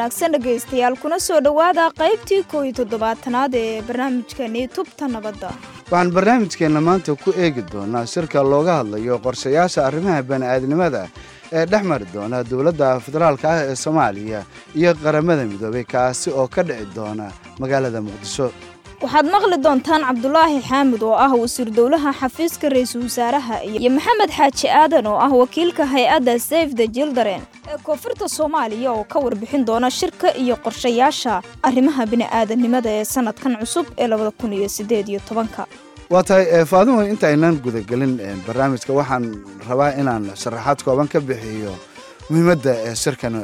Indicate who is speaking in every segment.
Speaker 1: wanaagsan dhegaystayaal kuna soo dhowaada qaybtii iyo toddobaatanaad ee barnaamijkani tubta nabadda
Speaker 2: waxaan barnaamijkeenna maanta ku eegi doonaa shirka looga hadlayo qorshayaasha arrimaha bani'aadnimada ee dhex mari doona dowladda federaalka ah ee soomaaliya iyo qaramada midoobay kaasi oo ka dhici doona magaalada muqdisho
Speaker 1: waxaad maqli doontaan cabdulaahi xaamid oo ah wasiir dowlaha xafiiska ra'iisul wasaaraha iyo maxamed xaaji aadan oo ah wakiilka hay'adda safe the jildaren ee koonfurta soomaaliya oo ka warbixin doona shirka iyo qorshayaasha arrimaha bini'aadanimada ee sanadkan cusub ee labada kun iyo sideed iyo tobanka.
Speaker 2: Waa tahay faadimo intaaynan gudagelin barnaamijka waxaan rabaa inaan sharaxaad kooban ka bixiyo muhiimadda ee shirkan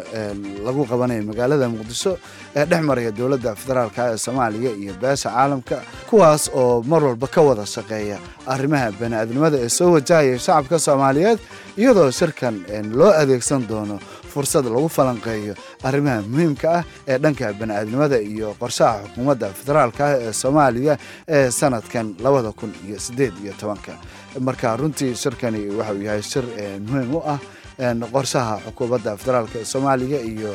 Speaker 2: lagu qabanayo magaalada muqdisho ee dhex maraya dowladda federaalka ee soomaaliya iyo beesha caalamka kuwaas oo mar walba ka wada shaqeeya arrimaha bani'aadnimada ee soo wajahaya shacabka soomaaliyeed iyadoo shirkan loo adeegsan doono fursad lagu falanqeeyo arrimaha muhiimka ah ee dhanka bani'aadnimada iyo qorshaha xukuumadda federaalka ah ee soomaaliya ee sanadkan labada kun iyo siddeed iyo tobanka marka runtii shirkani waxauu yahay shir muhiim u ah qorshaha xukuumadda federaalk ee soomaaliya iyo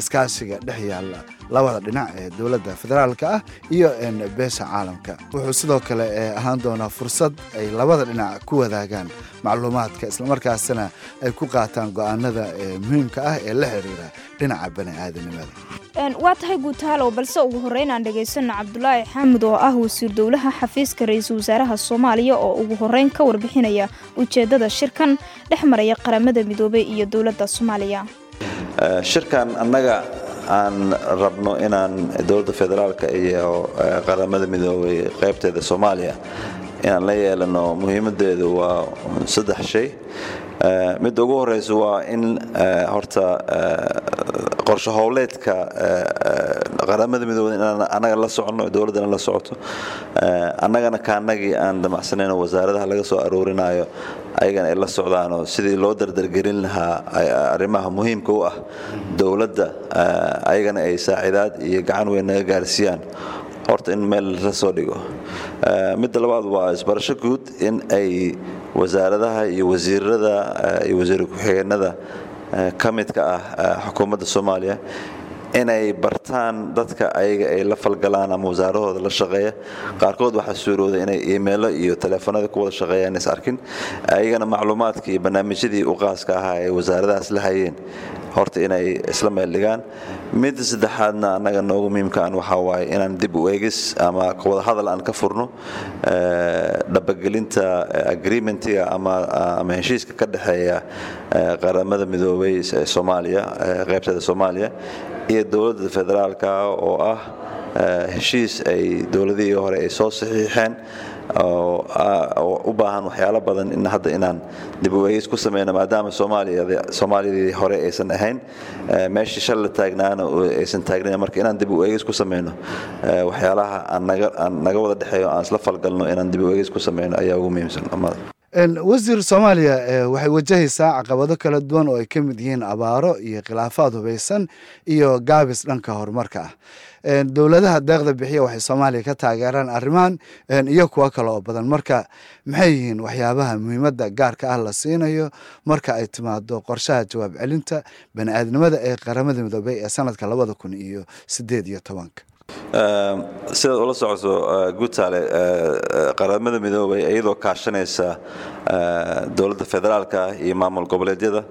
Speaker 2: iskaashiga dhex yaalla labada dhinac ee dowladda federaalka ah iyo beesha caalamka. Wuxuu sidoo kale ahaan doonaa fursad ay labada dhinac ku wadaagaan macluumaadka islamarkaasina ay ku qaataan go'aanada muhiimka ah ee la xiriira dhinaca bani'aadanimada
Speaker 1: waa tahay guutaalow balse ugu horreyn aan dhegaysano cabdulaahi xaamud oo ah wasiir dowlaha xafiiska ra'iisul wasaaraha soomaaliya oo ugu horreyn ka warbixinaya ujeeddada shirkan dhex maraya qaramada midoobay iyo dowladda soomaaliya.
Speaker 3: Shirkan annaga aan rabno inaan dowladda federaalka iyo qaramada midoobay qaybteeda soomaaliya inaan la yeelano muhiimadeedu waa saddex shay midda ugu horeysa waa in horta qorsho howleedka qaramada midoobay inaan annaga la soconno dowladdana la socoto. Annagana kaanagii aan damacsanayno wasaaradaha laga soo aroorinayo ayagana ay la socdaanoo sidii loo dardargelin lahaa arrimaha muhiimka u ah dowladda. Ayagana ay saaciidaad iyo gacan weyn naga gaarsiiyaan horta in meel la soo dhigo. Midda labaad waa isbarasho guud in ay wasaaradaha iyo wasiirada iyo wasiir ku-xigeenada ka midka ah xukuumadda soomaaliya inay bartaan dadka ayaga ay la falgalaan ama wasaarahooda la shaqeeya. Qaarkood waxaa suurooda inay iimeilo iyo taleefanada ku wada shaqeeyaan is arkin ayagana macluumaadka iyo barnaamijyadii u qaaska ahaa ee wasaaradahaas la hayeen horta inay isla meel dhigaan midda saddexaadna annaga noogu muhiimkaan waxaa waaye inaan dib u eegis ama wada hadal aan ka furno dhabagelinta agreementiga ama heshiiska ka dhexeeya qaramada midoobay soomaaliya qaybteeda soomaaliya iyo dowladda federaalka oo ah heshiis ay dowladihii hore ay soo saxiixeen u baahan waxyaalo badan hadda inaan dib u eegis ku sameyno maadaama soomaaliyadii hore aysan ahayn meeshii shal la taagnaana aysan taagnayn marka inaan dib u eegis ku sameyno waxyaalaha aan naga wada dhexeeyo aan isla falgalno inaan dib u eegis ku sameyno ayaa ugu muhiimsan
Speaker 2: wasiir soomaaliya waxay wajahaysaa caqabado kala duwan oo ay ka mid yihiin abaaro iyo khilaafaad hubaysan iyo gaabis dhanka horumarka ah. Dowladaha deeqda bixiya waxay soomaaliya ka taageeraan arrimahan iyo kuwo kale oo badan. Marka maxay yihiin waxyaabaha muhiimadda gaarka ah la siinayo marka ay timaado qorshaha jawaab celinta bani'aadnimada ee qaramada midoobay ee sanadka labada kun iyo sideed iyo tobanka
Speaker 3: sidaad ula socoto guutaale qaramada midoobay iyadoo kaashanaysa dowladda federaalka iyo maamul goboleedyada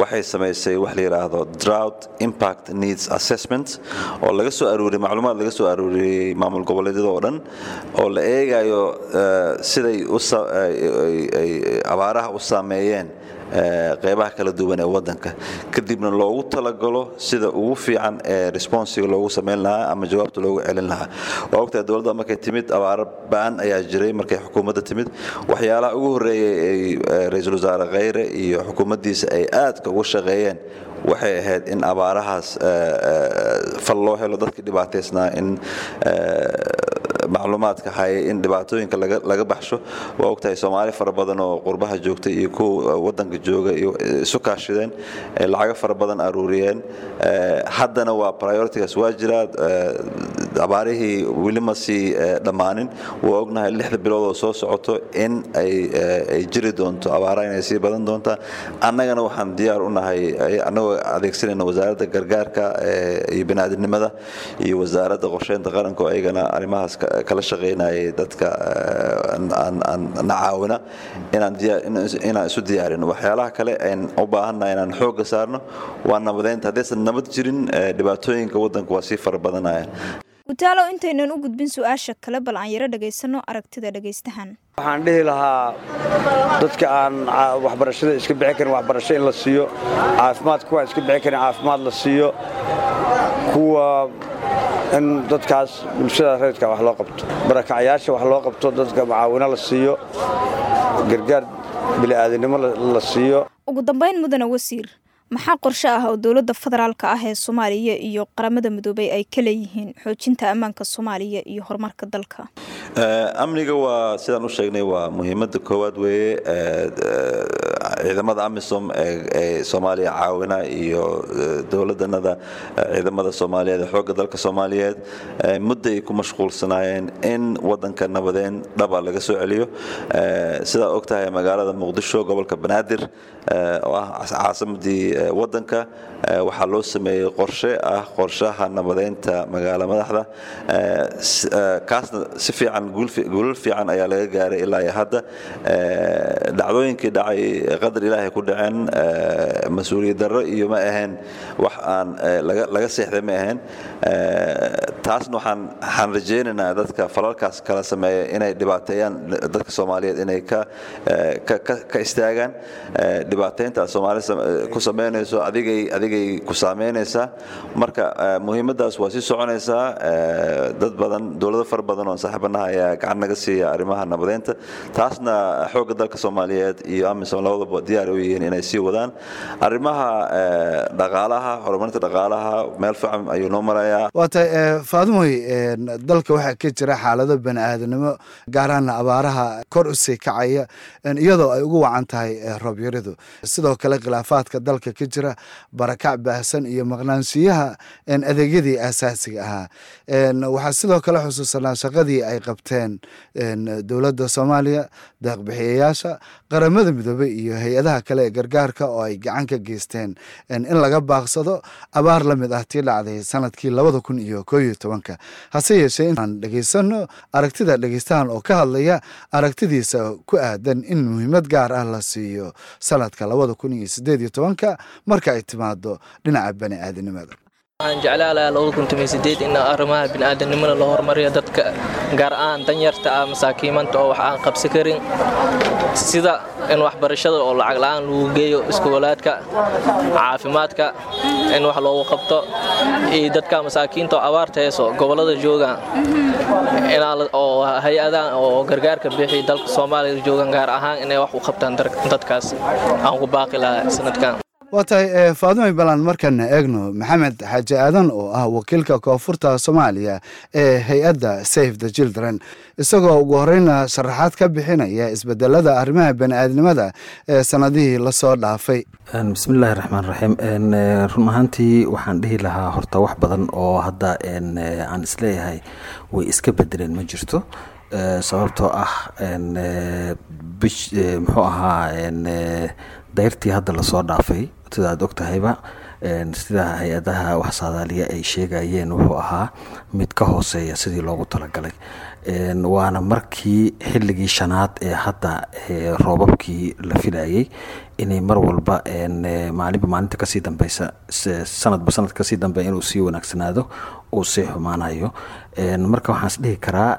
Speaker 3: waxay samaysay wax la yidhaahdo drought impact needs assessment oo laga soo aruuriyey macluumaad laga soo aruuriyey maamul goboleedyada oo dhan oo la eegayo siday abaaraha u saameeyeen qeybaha kala duwan ee wadanka kadibna loogu talagalo sida ugu fiican ee responsiga loogu samayn lahaa ama jawaabta loogu celin lahaa. Waa ogtahay dowladda markay timid abaaro ba'an ayaa jiray markay xukuumadda timid. Waxyaalaha ugu horreeyay ay ra'iisul wasaare kheyre iyo xukuumaddiisa ay aadka ugu shaqeeyeen waxay ahayd in abaarahaas fal loo helo dadkii dhibaataysnaa in macluumaadka hayay in dhibaatooyinka laga baxsho. Waa ogtahay soomaali fara badan oo qurbaha joogtay iyo kuwa wadanka jooga isu kaashideen lacago fara badan aruuriyeen. Haddana waa prioritigaas waa jiraa abaarihii weli ma sii dhammaanin. Waa ognahay lixda bilood oo soo socoto in ay jiri doonto abaaraha inay sii badan doontaa annagana waxaan diyaar u nahay annagoo adeegsanayna wasaaradda gargaarka iyo biniaadamnimada iyo wasaaradda qorsheynta qaranka oo ayagana arrimahaas kala shaqaynayay dadka na caawina inaan isu diyaarin waxyaalaha kale aan u baahannahay inaan xoogga saarno waa nabadeynta haddaysan nabad jirin dhibaatooyinka waddanka waa sii fara
Speaker 1: gutaalow intaynan u gudbin su'aasha kale bal aan yaro dhagaysano aragtida dhagaystahan.
Speaker 4: Waxaan dhihi lahaa dadka aan waxbarashada iska bixi karin waxbarasho in la siiyo. Caafimaadka kuwaan iska bixi karin caafimaad la siiyo. Kuwa in dadkaas bulshada reerka wax loo qabto. Barakacyaasha wax loo qabto dadka macaawino la siiyo. Gargaar bili'aadanimo la siiyo.
Speaker 1: Ugu dambayn mudane wasiir maxaa qorshe ah oo dowladda federaalka ah ee soomaaliya iyo qaramada midoobay ay ka leeyihiin xoojinta ammaanka soomaaliya iyo horumarka dalka?
Speaker 3: Amniga waa sidaan u sheegnay waa muhiimadda koowaad weeye ciidamada amisom ee soomaaliya caawina iyo dowladanada ciidamada soomaaliyeed ee xoogga dalka soomaaliyeed muddo ay ku mashquulsanaayeen in wadanka nabadeen dhaba laga soo celiyo. Sidaa og magaalada muqdisho gobolka banaadir oo ah caasimadii wadanka waxaa loo sameeyey qorshe ah qorshaha nabadeynta magaala madaxda. Kaasna si fiican guulal fiican ayaa laga gaaray ilaa hadda. Dhacdooyinkii dhacay qadar ilaahay ku dhaceen mas'uuliyad darro iyo ma ahayn wax aan laga seexday ma ahayn. Taasna waxaan rajaynaynaa dadka falalkaas kala sameeya inay dhibaateeyaan dadka soomaaliyeed inay ka istaagaan. Dhibaataynta soomaali ku samaynayso adigay adigay ku saameynaysaa marka muhiimaddaas waa sii soconaysaa dad badan dowlado fara badan oo saaxiibanaha ayaa gacan naga siiya arrimaha nabadeynta. Taasna xoogga dalka soomaaliyeed iyo amisom labadaba diyaar u yihiin inay sii wadaan. Arrimaha dhaqaalaha horumarinta dhaqaalaha meel fiican ayuu noo marayaa.
Speaker 2: Waa tahay faadimoy dalka waxaa ka jira xaalado bani aadanimo gaaraana abaaraha kor u sii kacaya iyadoo ay ugu wacan tahay roobyaridu sidoo kale khilaafaadka dalka ka jira barakac baahsan iyo maqnaanshiyaha adeegyadii asaasiga ahaa. Waxaa sidoo kale xusuusanaa shaqadii ay qabteen dowladda soomaaliya deeqbixiyayaasha qaramada midoobey iyo hay'adaha kale ee gargaarka oo ay gacan ka geysteen in laga baaqsado abaar la mid ah tii dhacday sannadkii labada kun iyo koo iyo tobanka. Hase yeeshee inaan dhegaysano aragtida dhegeystahan oo ka hadlaya aragtidiisa ku aadan in muhiimad gaar ah la siiyo sanadka labada kun iyo sideed iyo tobanka marka ay timaado dhinaca bani aadanimada
Speaker 5: waxaan jeclaan lahaa in arrimaha bini'aadanimada la horumariyo dadka gaar ahaan danyarta ah masaakiimanta oo wax aan qabsi karin. Sida in waxbarashada oo lacag la'aan lagu geeyo iskuulaadka caafimaadka in wax loogu qabto iyo dadka masaakiinta oo abaarta heeso gobollada joogaan oo hay'adaha oo gargaarka bixiya dalka soomaaliya joogaan gaar ahaan inay wax u qabtaan dadkaas. Aan ku baaqi lahaa sanadkan
Speaker 2: waa tahay faadimay balan markana eegno maxamed xaaji aadan oo ah wakiilka koonfurta soomaaliya ee hay'adda safe the children. Isagoo ugu horeyna sharaxaad ka bixinaya isbedelada arrimaha bani-aadnimada ee sanadihii la soo dhaafay.
Speaker 6: Bismillahi raxmaan raxiim run ahaantii waxaan dhihi lahaa horta wax badan oo hadda aan is leeyahay way iska bedeleen ma jirto sababtoo ah bish muxuu ahaa dayrtii hadda la soo dhaafay. Sida aad og tahayba sida hay'adaha wax saadaaliya ay sheegayeen wuxuu ahaa mid ka hooseeya sidii loogu talagalay. Waana markii xilligii shanaad ee hadda roobabkii la filayay inay mar walba maalinba maalinta ka sii dambeysa sanadba sanad ka sii dambeya inuu sii wanaagsanaado uu sii xumaanayo marka waxaan is dhihi karaa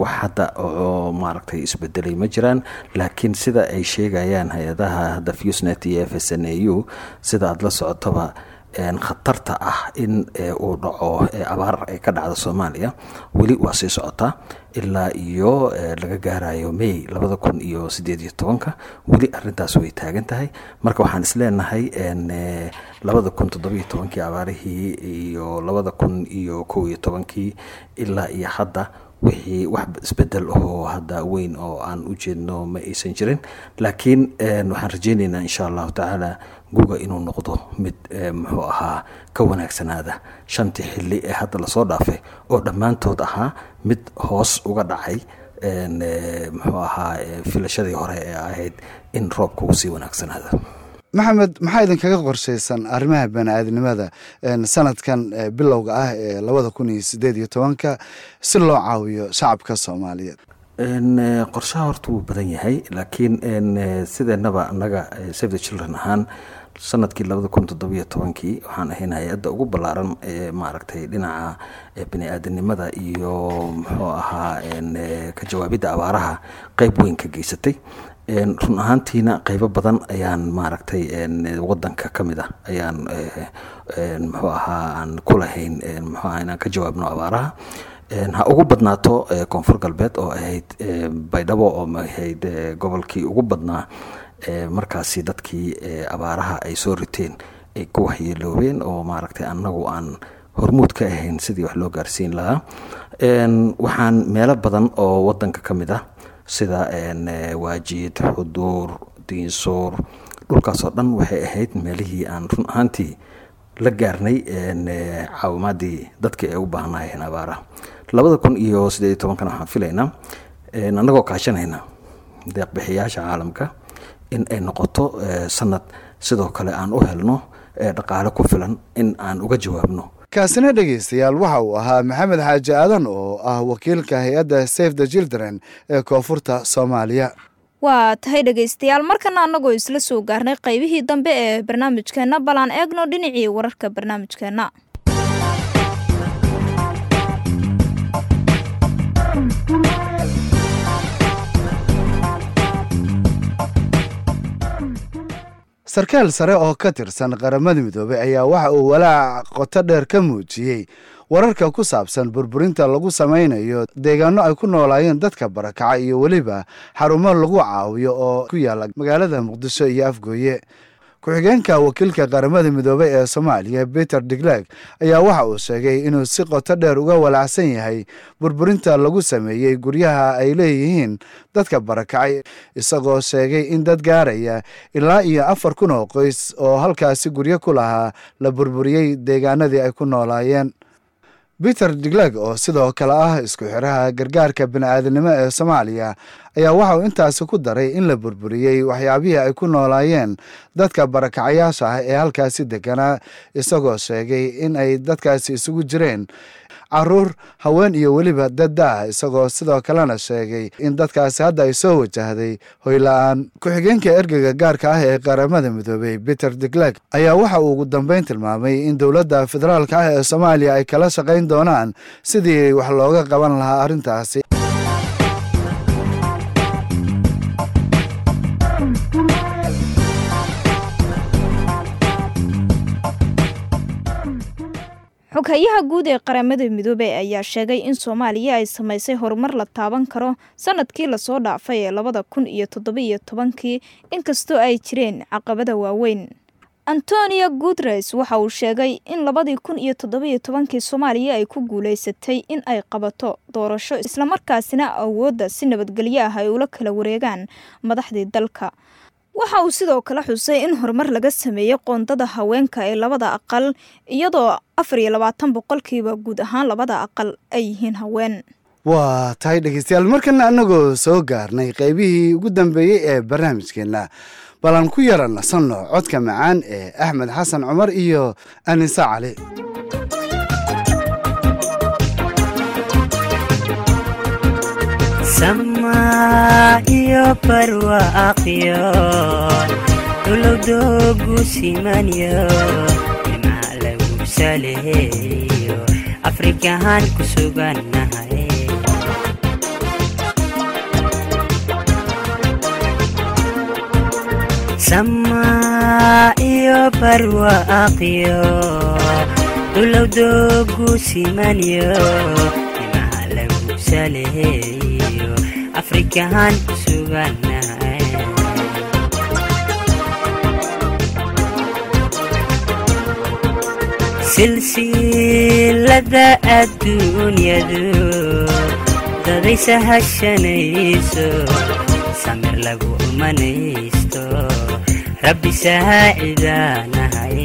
Speaker 6: wax hadda oo maaragtay isbedelay ma jiraan laakiin sida ay sheegayaan hay'adaha hadda fusnet iyo f s n a u sida aada la socotoba khatarta ah in uu dhaco abaar ay ka dhacda soomaaliya weli waa sii socotaa ilaa iyo laga gaarayo may labada kun iyo sideed iyo tobanka weli arintaas way taagan tahay. Marka waxaan isleenahay labada kun toddobiyo tobankii abaarihii iyo labada kun iyo kow iyo tobankii ilaa iyo hadda wixii wax isbeddel ahoo hadda weyn oo aan u jeedno ma aysan jirin. Laakiin waxaan rajeyneynaa insha allahu tacaala guga inuu noqdo mid muxuu ahaa ka wanaagsanaada shantii xili ee hadda la soo dhaafay oo dhammaantood ahaa mid hoos uga dhacay muxuu ahaa filashadii hore ee ahayd in roobka uu sii wanaagsanaada
Speaker 2: maxamed maxaa idinkaga qorshaysan arrimaha bani-aadnimada sanadkan bilowga ah ee labada kun iyo sideed iyo tobanka si loo caawiyo shacabka soomaaliyeed?
Speaker 6: Qorshaha horta wuu badan yahay laakiin sideenaba annaga save the children ahaan sannadkii labada kun toddobiyo tobankii waxaan ahayn hay'adda ugu ballaaran ee maaragtay dhinaca bani-aadanimada iyo muxuu ahaa ka jawaabidda abaaraha qeyb weyn ka geysatay. Run ahaantiina qeybo badan ayaan maaragtay wadanka ka mid ah ayaan muxuu ahaa aan ku lahayn muxuu aha inaan ka jawaabno abaaraha. Ha ugu badnaato koonfur galbeed oo ahayd baydhabo oo ahayd gobolkii ugu badnaa markaasi dadkii abaaraha ay soo riteen ay ku waxyeeloobeen oo maaragtay annagu aan hormuud ka ahayn sidii wax loo gaarsiin lahaa. Waxaan meelo badan oo wadanka ka mid ah sida waajiid xuduur diinsuur dhulkaasoo dhan waxay ahayd meelihii aan run ahaantii la gaarnay caawimaadii dadkii ay u baahnaayeen abaaraha. Labada kun iyo siddeed iyo waxaan filaynaa annagoo kaashanayna deeqbixiyaasha caalamka in ay noqoto sanad sidoo kale aan u helno dhaqaale ku filan in aan uga jawaabno.
Speaker 2: Kaasina dhegaystayaal waxa uu ahaa maxamed xaaji aadan oo ah wakiilka hay'adda safe the children ee koonfurta soomaaliya.
Speaker 1: Waa tahay dhegaystayaal markana annagoo isla soo gaarnay qaybihii dambe ee barnaamijkeenna bal aan eegno dhinacii wararka barnaamijkeenna
Speaker 2: sarkaal sare oo ka tirsan qaramada midoobey ayaa waxa uu walaac qoto dheer ka muujiyey. Wararka ku saabsan burburinta lagu samaynayo deegaano ay ku noolaayeen dadka barakaca iyo weliba xarumo lagu caawiyo oo ku yaalla magaalada muqdisho iyo afgooye ku-xigeenka wakiilka qaramada midoobey ee soomaaliya peter diglag ayaa waxa uu sheegay inuu si qoto dheer uga walaacsan yahay burburinta lagu sameeyey guryaha ay leeyihiin dadka barakacay isagoo sheegay in dad gaaraya ilaa iyo afar kun oo qoys oo halkaasi guryo ku lahaa la burburiyey deegaanadii ay ku noolaayeen peter diglag oo sidoo kale ah isku xiraha gargaarka bini-aadanimo ee soomaaliya ayaa waxa uu intaasi ku daray in la burburiyey waxyaabihii ay ku noolaayeen dadka barakacayaasha ah ee halkaasi deganaa isagoo sheegay in ay dadkaasi isugu jireen carruur haween iyo weliba dadda-ah isagoo sidoo kalena sheegay in dadkaasi hadda ay soo wajahday hoyla-aan ku-xigeenka ergeyga gaarka ah ee qaramada midoobey peter diglag ayaa waxa uu ugu dambeyn tilmaamay in dowladda federaalka ah ee soomaaliya ay kala shaqayn doonaan sidii wax looga qaban lahaa arrintaasi
Speaker 1: xoghayaha guud ee qaramada midoobey ayaa sheegay in soomaaliya ay samaysay horumar la taaban karo sannadkii la soo dhaafay ee labada kun iyo toddobiyo tobankii inkastoo ay jireen caqabada waaweyn. Antonio guteres waxa uu sheegay in labadii kun iyo toddobiyo tobankii soomaaliya ay ku guulaysatay in ay qabato doorasho islamarkaasina awoodda si nabadgelyo ah ay ula kala wareegaan madaxdii dalka waxa uu sidoo kale xusay in horumar laga sameeyey qoondada haweenka ee labada aqal iyadoo afar iyo labaatan boqolkiiba guud ahaan labada aqal ay yihiin haween.
Speaker 2: Waa tahay dhegeystayaal markana annagoo soo gaarnay qaybihii ugu dambeeyey ee barnaamijkeenna. Bal aan ku yara nasanno codka macaan ee axmed xasan cumar iyo anise cali
Speaker 7: sama iyo barwaaqyo dhulowdoogu simanyo dhinac lagu saleeyo afrikahaan ku sugannahay sama iyo barwaaqyo dhulowdoogu simanyo dhinac lagu saleeyo afrikahaan ku sugannahay silsilada adduunyadu dadaysa hashanayso samir lagu umanaysto rabbi saacidaanahay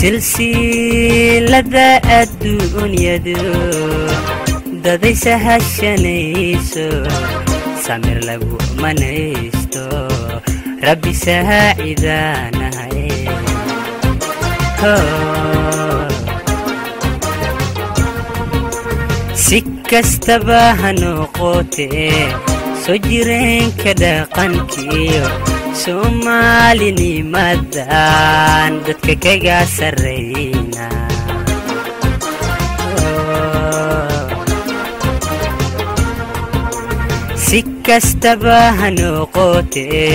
Speaker 7: silsilada adduunyadu dadaysa hashanayso samir lagu manaysto rabbi saacidaanahay si kastaba ha noqotee soo jireenka dhaqankiyo soomaalinimadan dadka kaga sarrayna si kastaba ha noqotee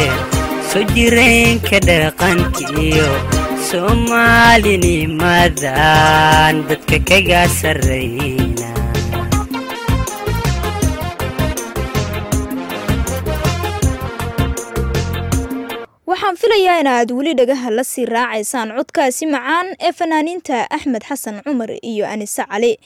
Speaker 7: soo jireenka dhaqankiyo. Soomaalinimadan dadka kaga sarrayna
Speaker 1: waxaan filayaa in aad weli dhagaha la sii raacaysaan codkaasi macaan ee fanaaniinta axmed xasan cumar iyo anise cali.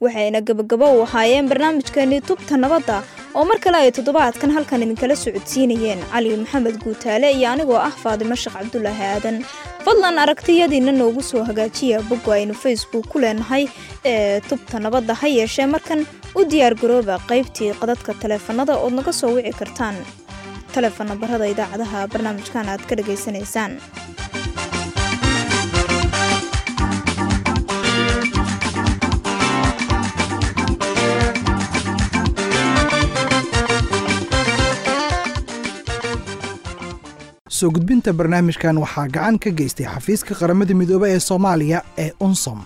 Speaker 1: Waxayna gabagabo u ahaayeen barnaamijkeennii tubta nabadda oo mar kale ay toddobaadkan halkan idinkala socodsiinayeen. Cali maxamed guutaale iyo anigoo ah faadimo sheekh cabdulaahi aadan. Fadlan aragtiyadiina noogu soo hagaajiya bogga aynu facebook ku leenahay ee tubta nabadda ha yeeshee markan u diyaargarooba qaybtii qadadka taleefanada ood naga soo wici kartaan taleefon nambarada idaacadaha barnaamijkan aad ka dhagaysanaysaan
Speaker 8: soo gudbinta barnaamijkan waxaa gacan ka geystay xafiiska qaramada midoobe ee soomaaliya ee unsom